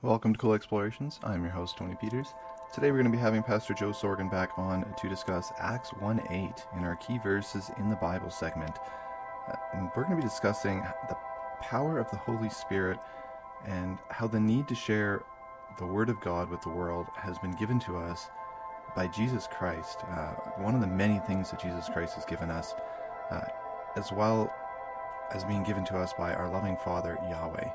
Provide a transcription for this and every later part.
Welcome to Cool Explorations. I'm your host, Tony Peters. Today we're going to be having Pastor Joe Sorgan back on to discuss Acts 1 8 in our key verses in the Bible segment. Uh, and we're going to be discussing the power of the Holy Spirit and how the need to share the Word of God with the world has been given to us by Jesus Christ. Uh, one of the many things that Jesus Christ has given us, uh, as well as being given to us by our loving Father, Yahweh.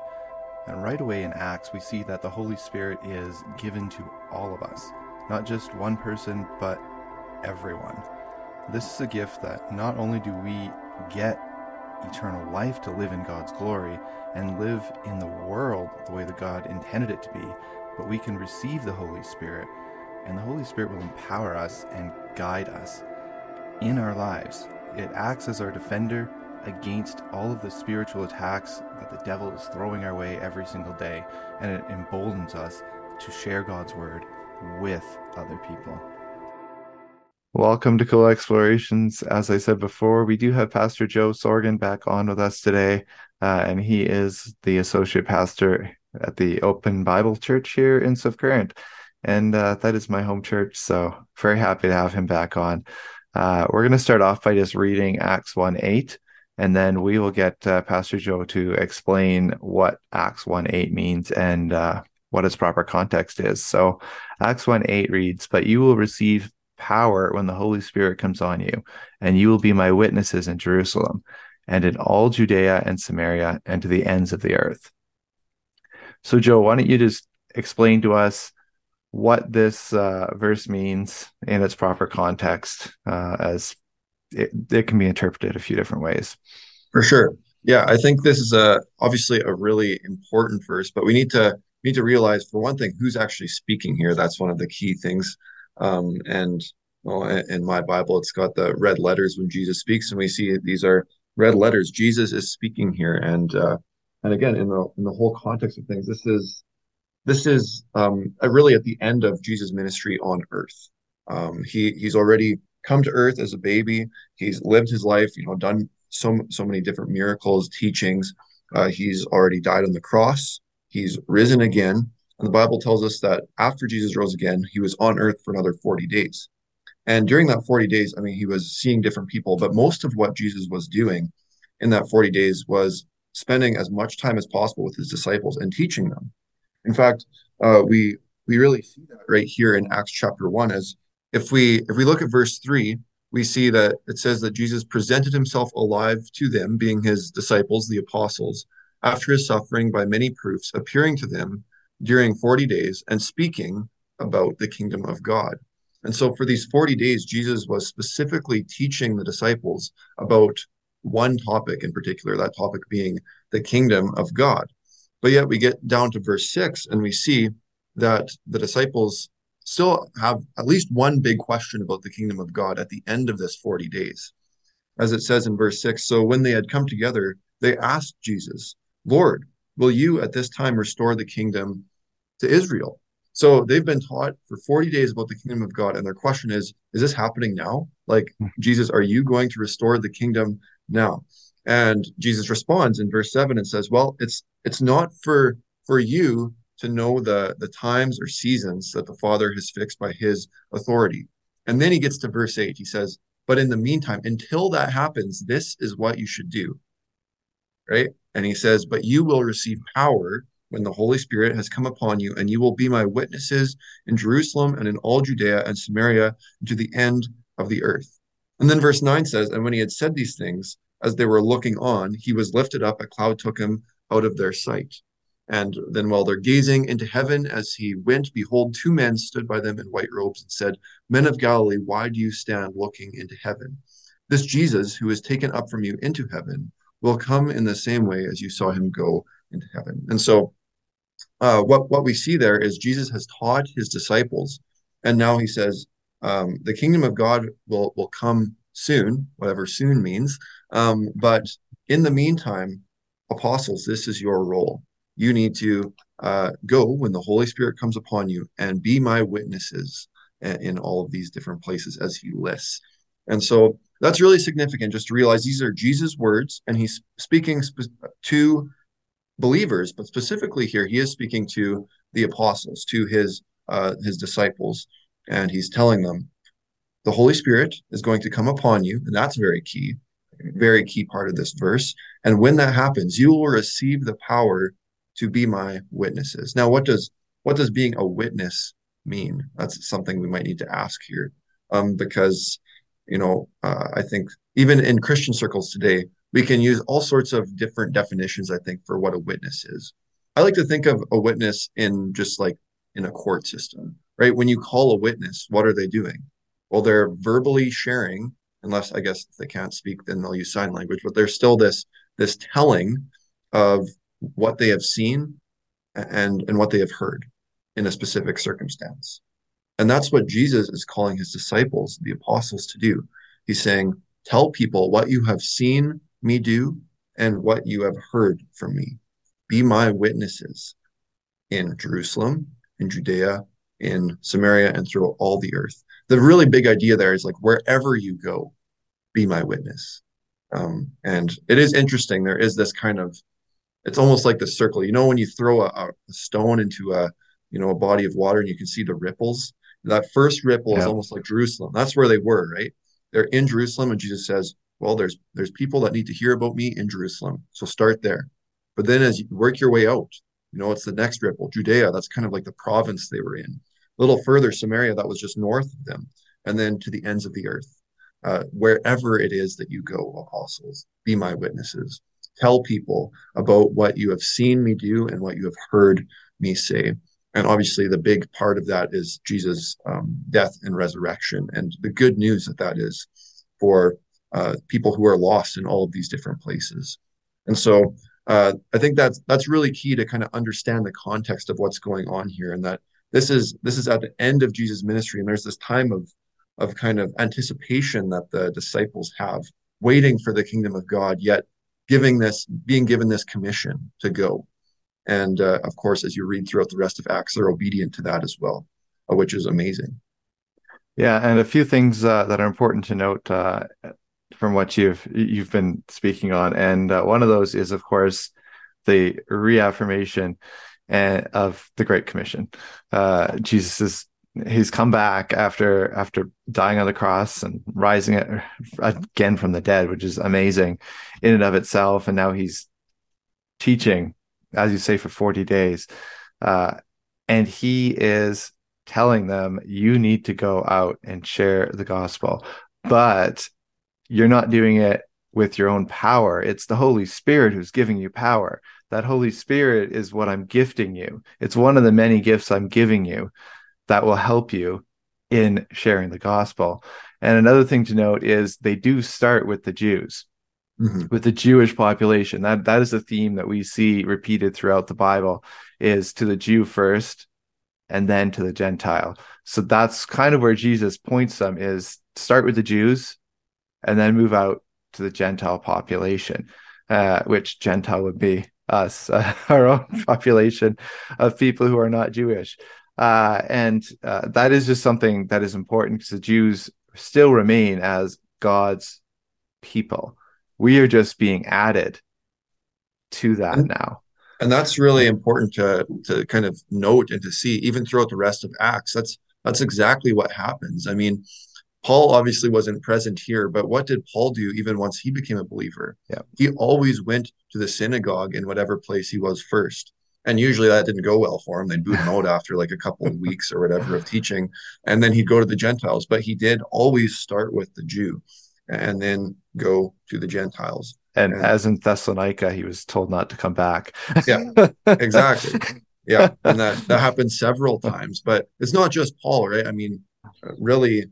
And right away in Acts, we see that the Holy Spirit is given to all of us, not just one person, but everyone. This is a gift that not only do we get eternal life to live in God's glory and live in the world the way that God intended it to be, but we can receive the Holy Spirit, and the Holy Spirit will empower us and guide us in our lives. It acts as our defender against all of the spiritual attacks that the devil is throwing our way every single day, and it emboldens us to share God's word with other people. Welcome to Cool Explorations. As I said before, we do have Pastor Joe Sorgan back on with us today, uh, and he is the associate pastor at the Open Bible Church here in Swift Current. And uh, that is my home church, so very happy to have him back on. Uh, we're going to start off by just reading Acts 1 8 and then we will get uh, Pastor Joe to explain what Acts 1 8 means and uh, what its proper context is. So, Acts 1 8 reads, But you will receive power when the Holy Spirit comes on you, and you will be my witnesses in Jerusalem and in all Judea and Samaria and to the ends of the earth. So, Joe, why don't you just explain to us what this uh, verse means in its proper context uh, as it, it can be interpreted a few different ways. For sure. Yeah, I think this is a obviously a really important verse, but we need to need to realize for one thing who's actually speaking here. That's one of the key things. Um, and well, in my Bible, it's got the red letters when Jesus speaks, and we see these are red letters. Jesus is speaking here, and uh, and again in the in the whole context of things, this is this is um, really at the end of Jesus' ministry on earth. Um, he he's already come to earth as a baby. He's lived his life, you know, done so so many different miracles, teachings. Uh, he's already died on the cross. He's risen again. And the Bible tells us that after Jesus rose again, he was on earth for another 40 days. And during that 40 days, I mean, he was seeing different people, but most of what Jesus was doing in that 40 days was spending as much time as possible with his disciples and teaching them. In fact, uh, we we really see that right here in Acts chapter one as if we if we look at verse 3 we see that it says that jesus presented himself alive to them being his disciples the apostles after his suffering by many proofs appearing to them during 40 days and speaking about the kingdom of god. And so for these 40 days jesus was specifically teaching the disciples about one topic in particular that topic being the kingdom of god. But yet we get down to verse 6 and we see that the disciples still have at least one big question about the kingdom of God at the end of this 40 days. As it says in verse 6 So when they had come together, they asked Jesus, Lord, will you at this time restore the kingdom to Israel? So they've been taught for 40 days about the kingdom of God. And their question is, is this happening now? Like, hmm. Jesus, are you going to restore the kingdom now? And Jesus responds in verse 7 and says, Well, it's it's not for for you to know the, the times or seasons that the Father has fixed by his authority. And then he gets to verse 8. He says, But in the meantime, until that happens, this is what you should do. Right? And he says, But you will receive power when the Holy Spirit has come upon you, and you will be my witnesses in Jerusalem and in all Judea and Samaria and to the end of the earth. And then verse 9 says, And when he had said these things, as they were looking on, he was lifted up, a cloud took him out of their sight. And then while they're gazing into heaven as he went, behold, two men stood by them in white robes and said, Men of Galilee, why do you stand looking into heaven? This Jesus, who is taken up from you into heaven, will come in the same way as you saw him go into heaven. And so uh, what, what we see there is Jesus has taught his disciples, and now he says, um, the kingdom of God will, will come soon, whatever soon means. Um, but in the meantime, apostles, this is your role you need to uh, go when the Holy Spirit comes upon you and be my witnesses in all of these different places as he lists. And so that's really significant just to realize these are Jesus' words, and he's speaking spe- to believers, but specifically here, he is speaking to the apostles, to his uh, his disciples, and he's telling them, the Holy Spirit is going to come upon you, and that's very key, very key part of this verse. And when that happens, you will receive the power to be my witnesses. Now, what does what does being a witness mean? That's something we might need to ask here, um, because you know uh, I think even in Christian circles today, we can use all sorts of different definitions. I think for what a witness is. I like to think of a witness in just like in a court system, right? When you call a witness, what are they doing? Well, they're verbally sharing, unless I guess if they can't speak, then they'll use sign language, but there's still this this telling of what they have seen and and what they have heard in a specific circumstance. And that's what Jesus is calling his disciples, the apostles, to do. He's saying, Tell people what you have seen me do and what you have heard from me. Be my witnesses in Jerusalem, in Judea, in Samaria, and throughout all the earth. The really big idea there is like, wherever you go, be my witness. Um, and it is interesting. There is this kind of, it's almost like the circle. You know, when you throw a, a stone into a, you know, a body of water and you can see the ripples. That first ripple yeah. is almost like Jerusalem. That's where they were, right? They're in Jerusalem, and Jesus says, "Well, there's there's people that need to hear about me in Jerusalem, so start there." But then, as you work your way out, you know, it's the next ripple. Judea, that's kind of like the province they were in. A little further, Samaria, that was just north of them, and then to the ends of the earth. Uh, wherever it is that you go, apostles, be my witnesses. Tell people about what you have seen me do and what you have heard me say. And obviously, the big part of that is Jesus' um, death and resurrection, and the good news that that is for uh, people who are lost in all of these different places. And so, uh, I think that's that's really key to kind of understand the context of what's going on here, and that this is this is at the end of Jesus' ministry, and there's this time of of kind of anticipation that the disciples have, waiting for the kingdom of God, yet giving this being given this commission to go. And uh, of course, as you read throughout the rest of Acts, they're obedient to that as well, uh, which is amazing. Yeah, and a few things uh, that are important to note uh, from what you've you've been speaking on, and uh, one of those is, of course, the reaffirmation and, uh, of the Great Commission. Jesus he's come back after after dying on the cross and rising again from the dead, which is amazing in and of itself. And now he's teaching, as you say, for forty days, uh, and he is telling them, "You need to go out and share the gospel." But you're not doing it with your own power. It's the Holy Spirit who's giving you power. That Holy Spirit is what I'm gifting you. It's one of the many gifts I'm giving you that will help you in sharing the gospel. And another thing to note is they do start with the Jews. Mm-hmm. With the Jewish population, that that is a theme that we see repeated throughout the Bible is to the Jew first, and then to the Gentile. So that's kind of where Jesus points them is start with the Jews, and then move out to the Gentile population, uh, which Gentile would be us, uh, our own population of people who are not Jewish. Uh, and uh, that is just something that is important because the Jews still remain as God's people. We are just being added to that and, now. And that's really important to to kind of note and to see even throughout the rest of Acts. That's that's exactly what happens. I mean, Paul obviously wasn't present here, but what did Paul do even once he became a believer? Yeah. He always went to the synagogue in whatever place he was first. And usually that didn't go well for him. They'd boot him out after like a couple of weeks or whatever of teaching. And then he'd go to the Gentiles. But he did always start with the Jew and then go to the Gentiles. And, and as in Thessalonica, he was told not to come back. yeah, exactly. Yeah. And that, that happened several times. But it's not just Paul, right? I mean, really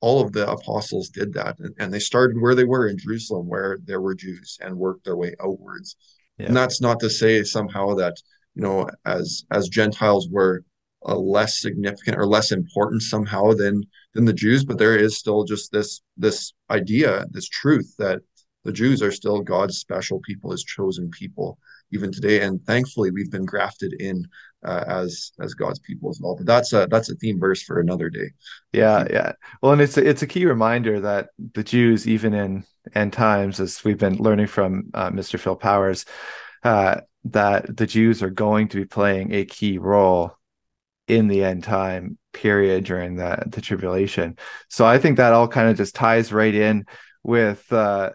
all of the apostles did that and, and, they started where they were in jerusalem where there were jews and worked their way outwards yeah. and that's not to say somehow that you know as as gentiles were uh, less significant or less important somehow than than the jews but there is still just this this idea this truth that the jews are still god's special people his chosen people even today and thankfully we've been grafted in uh, as as God's people as well. But that's a that's a theme verse for another day. Yeah, yeah. Well, and it's a, it's a key reminder that the Jews, even in end times, as we've been learning from uh, Mr. Phil Powers, uh, that the Jews are going to be playing a key role in the end time period during the, the tribulation. So I think that all kind of just ties right in with uh,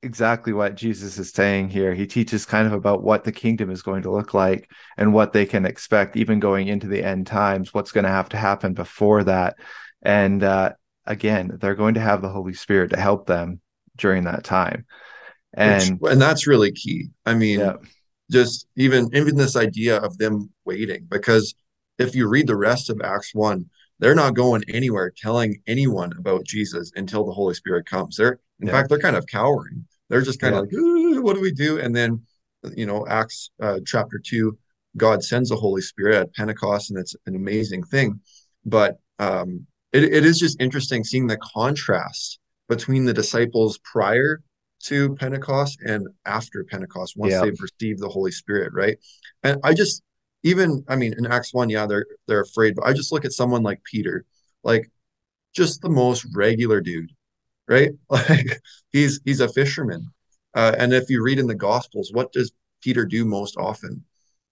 exactly what Jesus is saying here. He teaches kind of about what the kingdom is going to look like and what they can expect, even going into the end times, what's going to have to happen before that. And uh, again, they're going to have the Holy Spirit to help them during that time. And Which, and that's really key. I mean, yeah. just even even this idea of them waiting, because if you read the rest of Acts one, they're not going anywhere telling anyone about Jesus until the Holy Spirit comes. They're in yeah. fact they're kind of cowering. They're just kind of like, what do we do? And then, you know, Acts uh, chapter two, God sends the Holy Spirit at Pentecost, and it's an amazing thing. But um, it, it is just interesting seeing the contrast between the disciples prior to Pentecost and after Pentecost once yeah. they've received the Holy Spirit, right? And I just even I mean in Acts one, yeah, they're they're afraid, but I just look at someone like Peter, like just the most regular dude right? Like he's he's a fisherman. Uh, and if you read in the Gospels, what does Peter do most often?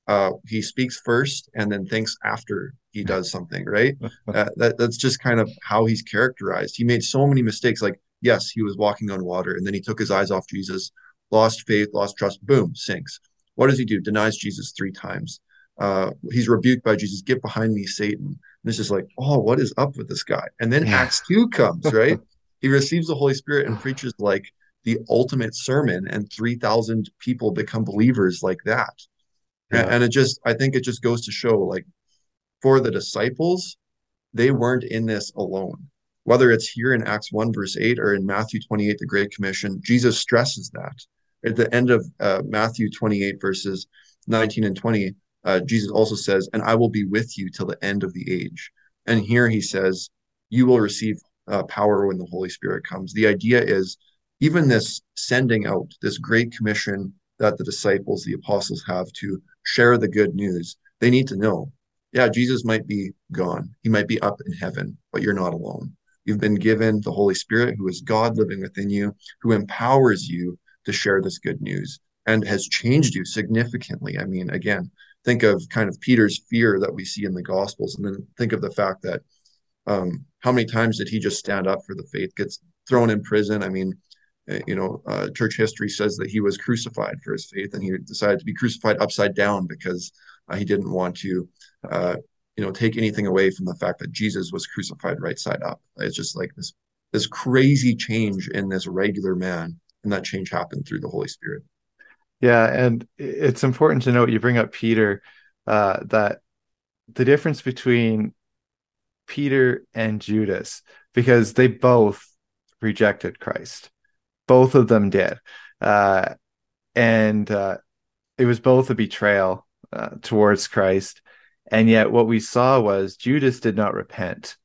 Uh, he speaks first and then thinks after he does something, right? Uh, that, that's just kind of how he's characterized. He made so many mistakes. Like, yes, he was walking on water and then he took his eyes off Jesus, lost faith, lost trust, boom, sinks. What does he do? Denies Jesus three times. Uh, he's rebuked by Jesus, get behind me, Satan. And it's just like, oh, what is up with this guy? And then yeah. Acts 2 comes, right? he receives the Holy Spirit and preaches like the ultimate sermon, and 3,000 people become believers like that. Yeah. And, and it just, I think it just goes to show like for the disciples, they weren't in this alone. Whether it's here in Acts 1, verse 8, or in Matthew 28, the Great Commission, Jesus stresses that. At the end of uh, Matthew 28, verses 19 and 20, uh, Jesus also says, And I will be with you till the end of the age. And here he says, You will receive uh, power when the Holy Spirit comes. The idea is even this sending out, this great commission that the disciples, the apostles have to share the good news, they need to know, yeah, Jesus might be gone. He might be up in heaven, but you're not alone. You've been given the Holy Spirit, who is God living within you, who empowers you to share this good news and has changed you significantly. I mean, again, think of kind of Peter's fear that we see in the Gospels, and then think of the fact that um, how many times did he just stand up for the faith? Gets thrown in prison. I mean, eh, you know, uh, church history says that he was crucified for his faith, and he decided to be crucified upside down because uh, he didn't want to, uh, you know, take anything away from the fact that Jesus was crucified right side up. It's just like this this crazy change in this regular man, and that change happened through the Holy Spirit. Yeah, and it's important to note you bring up Peter uh, that the difference between Peter and Judas because they both rejected Christ. Both of them did. Uh, and uh, it was both a betrayal uh, towards Christ. And yet, what we saw was Judas did not repent,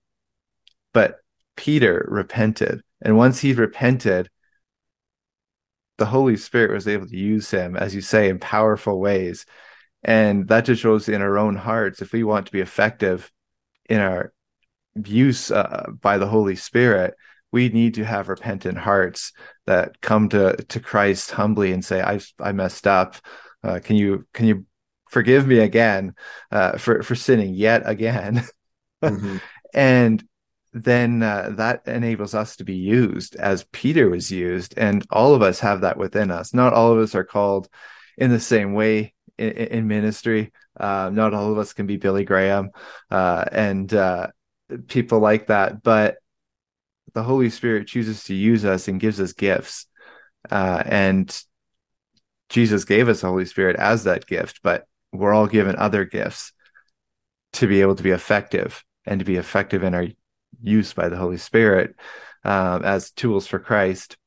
but Peter repented. And once he repented, the Holy Spirit was able to use him, as you say, in powerful ways. And that just shows in our own hearts, if we want to be effective in our use uh, by the Holy Spirit, we need to have repentant hearts that come to to Christ humbly and say, "I I messed up. Uh, can you can you forgive me again uh, for for sinning yet again?" mm-hmm. and then uh, that enables us to be used as Peter was used, and all of us have that within us. Not all of us are called in the same way in, in ministry. Uh, not all of us can be Billy Graham, uh, and uh, people like that, but the Holy Spirit chooses to use us and gives us gifts. Uh, and Jesus gave us the Holy Spirit as that gift, but we're all given other gifts to be able to be effective and to be effective in our use by the Holy Spirit um, as tools for Christ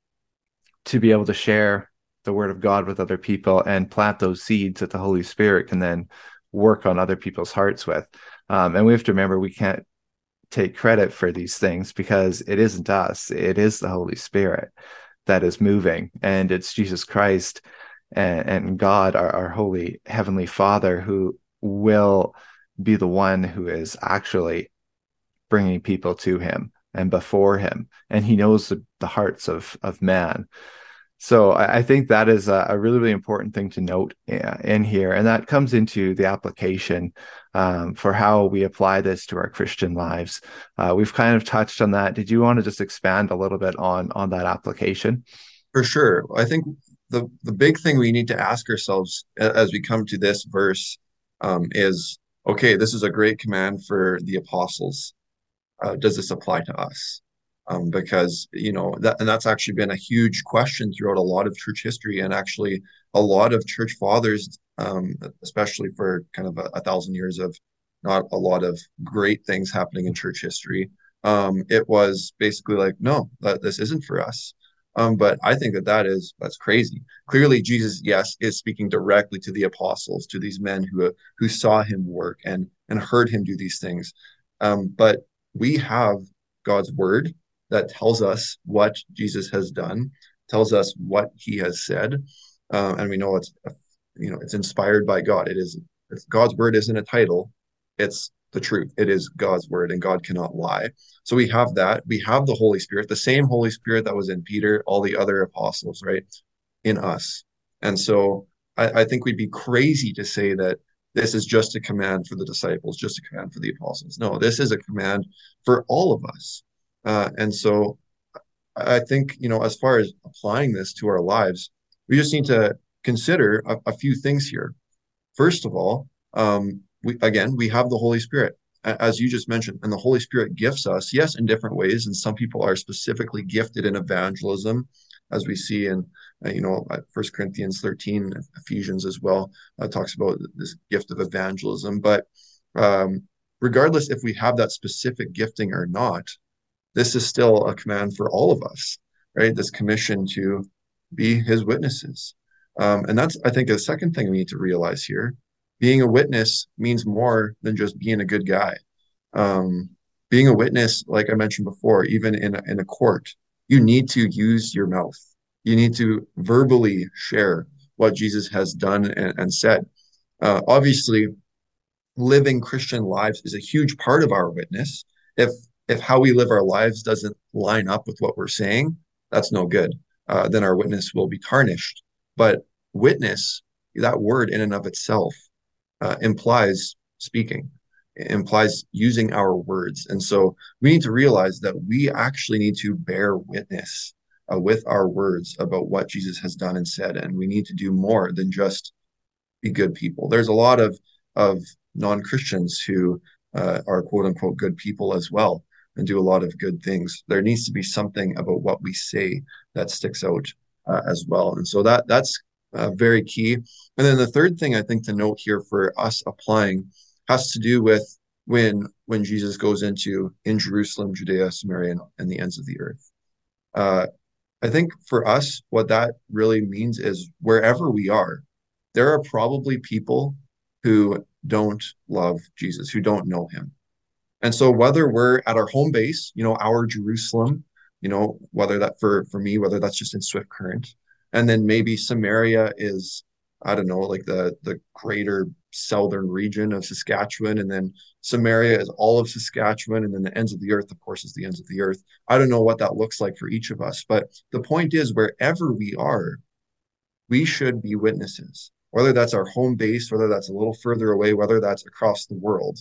to be able to share the word of God with other people and plant those seeds that the Holy Spirit can then work on other people's hearts with. Um, and we have to remember we can't take credit for these things because it isn't us it is the holy spirit that is moving and it's jesus christ and, and god our, our holy heavenly father who will be the one who is actually bringing people to him and before him and he knows the, the hearts of of man so I, I think that is a, a, really really important thing to note uh, in here and that comes into the application um, for how we apply this to our Christian lives. Uh, we've kind of touched on that. Did you want to just expand a little bit on on that application? For sure. I think the the big thing we need to ask ourselves as we come to this verse um, is okay, this is a great command for the apostles. Uh, does this apply to us? Um, because you know that, and that's actually been a huge question throughout a lot of church history, and actually a lot of church fathers, um, especially for kind of a, a, thousand years of not a lot of great things happening in church history. Um, it was basically like, no, that, this isn't for us. Um, but I think that that is that's crazy. Clearly, Jesus, yes, is speaking directly to the apostles, to these men who who saw him work and and heard him do these things. Um, but we have God's word that tells us what Jesus has done, tells us what He has said, uh, and we know it's you know it's inspired by God. It is God's word isn't a title; it's the truth. It is God's word, and God cannot lie. So we have that. We have the Holy Spirit, the same Holy Spirit that was in Peter, all the other apostles, right, in us. And so I, I think we'd be crazy to say that this is just a command for the disciples, just a command for the apostles. No, this is a command for all of us. Uh, and so I think, you know, as far as applying this to our lives, we just need to consider a, a few things here. First of all, um, we, again, we have the Holy Spirit, as you just mentioned, and the Holy Spirit gifts us, yes, in different ways. And some people are specifically gifted in evangelism, as we see in, uh, you know, First Corinthians 13, Ephesians as well, uh, talks about this gift of evangelism. But um, regardless if we have that specific gifting or not, this is still a command for all of us, right? This commission to be his witnesses. Um, and that's, I think, the second thing we need to realize here being a witness means more than just being a good guy. Um, being a witness, like I mentioned before, even in a, in a court, you need to use your mouth. You need to verbally share what Jesus has done and, and said. Uh, obviously, living Christian lives is a huge part of our witness. If if how we live our lives doesn't line up with what we're saying, that's no good. Uh, then our witness will be tarnished. But witness, that word in and of itself, uh, implies speaking, implies using our words. And so we need to realize that we actually need to bear witness uh, with our words about what Jesus has done and said. And we need to do more than just be good people. There's a lot of, of non Christians who uh, are quote unquote good people as well and do a lot of good things. There needs to be something about what we say that sticks out uh, as well. And so that that's uh, very key. And then the third thing I think to note here for us applying has to do with when when Jesus goes into in Jerusalem, Judea, Samaria, and, and the ends of the earth. Uh, I think for us, what that really means is wherever we are, there are probably people who don't love Jesus, who don't know him. And so whether we're at our home base, you know, our Jerusalem, you know, whether that for for me, whether that's just in Swift Current, and then maybe Samaria is, I don't know, like the the greater southern region of Saskatchewan, and then Samaria is all of Saskatchewan, and then the ends of the earth, of course, is the ends of the earth. I don't know what that looks like for each of us, but the point is, wherever we are, we should be witnesses. Whether that's our home base, whether that's a little further away, whether that's across the world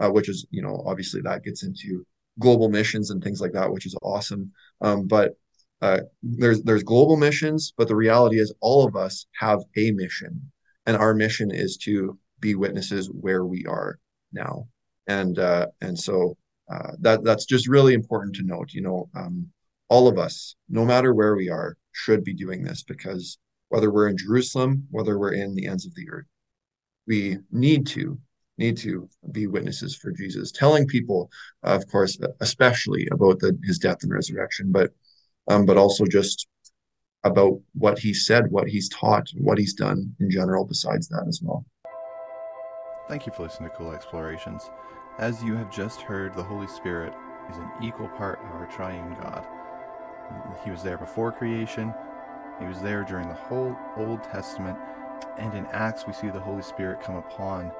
uh, which is you know obviously that gets into global missions and things like that, which is awesome. Um, but uh, there's there's global missions, but the reality is all of us have a mission, and our mission is to be witnesses where we are now, and uh, and so uh, that that's just really important to note. You know, um, all of us, no matter where we are, should be doing this because whether we're in Jerusalem, whether we're in the ends of the earth, we need to need to be witnesses for Jesus, telling people, of course, especially about the, his death and resurrection, but um, but also just about what he said, what he's taught, what he's done in general. Besides that, as well. Thank you for listening to Cool Explorations. As you have just heard, the Holy Spirit is an equal part of our triune God. He was there before creation. He was there during the whole Old Testament. And in Acts, we see the Holy Spirit come upon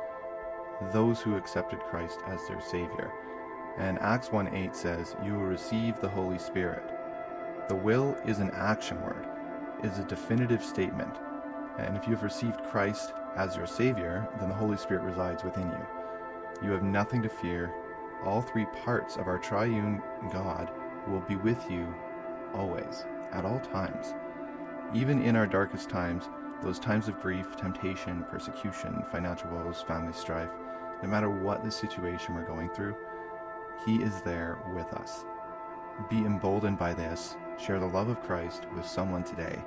those who accepted Christ as their Savior. And Acts 1 8 says, You will receive the Holy Spirit. The will is an action word, is a definitive statement. And if you've received Christ as your Savior, then the Holy Spirit resides within you. You have nothing to fear. All three parts of our triune God will be with you always, at all times. Even in our darkest times, those times of grief, temptation, persecution, financial woes, family strife, no matter what the situation we're going through, He is there with us. Be emboldened by this. Share the love of Christ with someone today.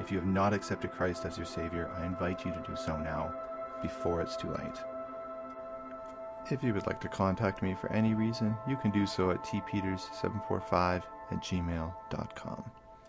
If you have not accepted Christ as your Savior, I invite you to do so now, before it's too late. If you would like to contact me for any reason, you can do so at tpeters745 at gmail.com.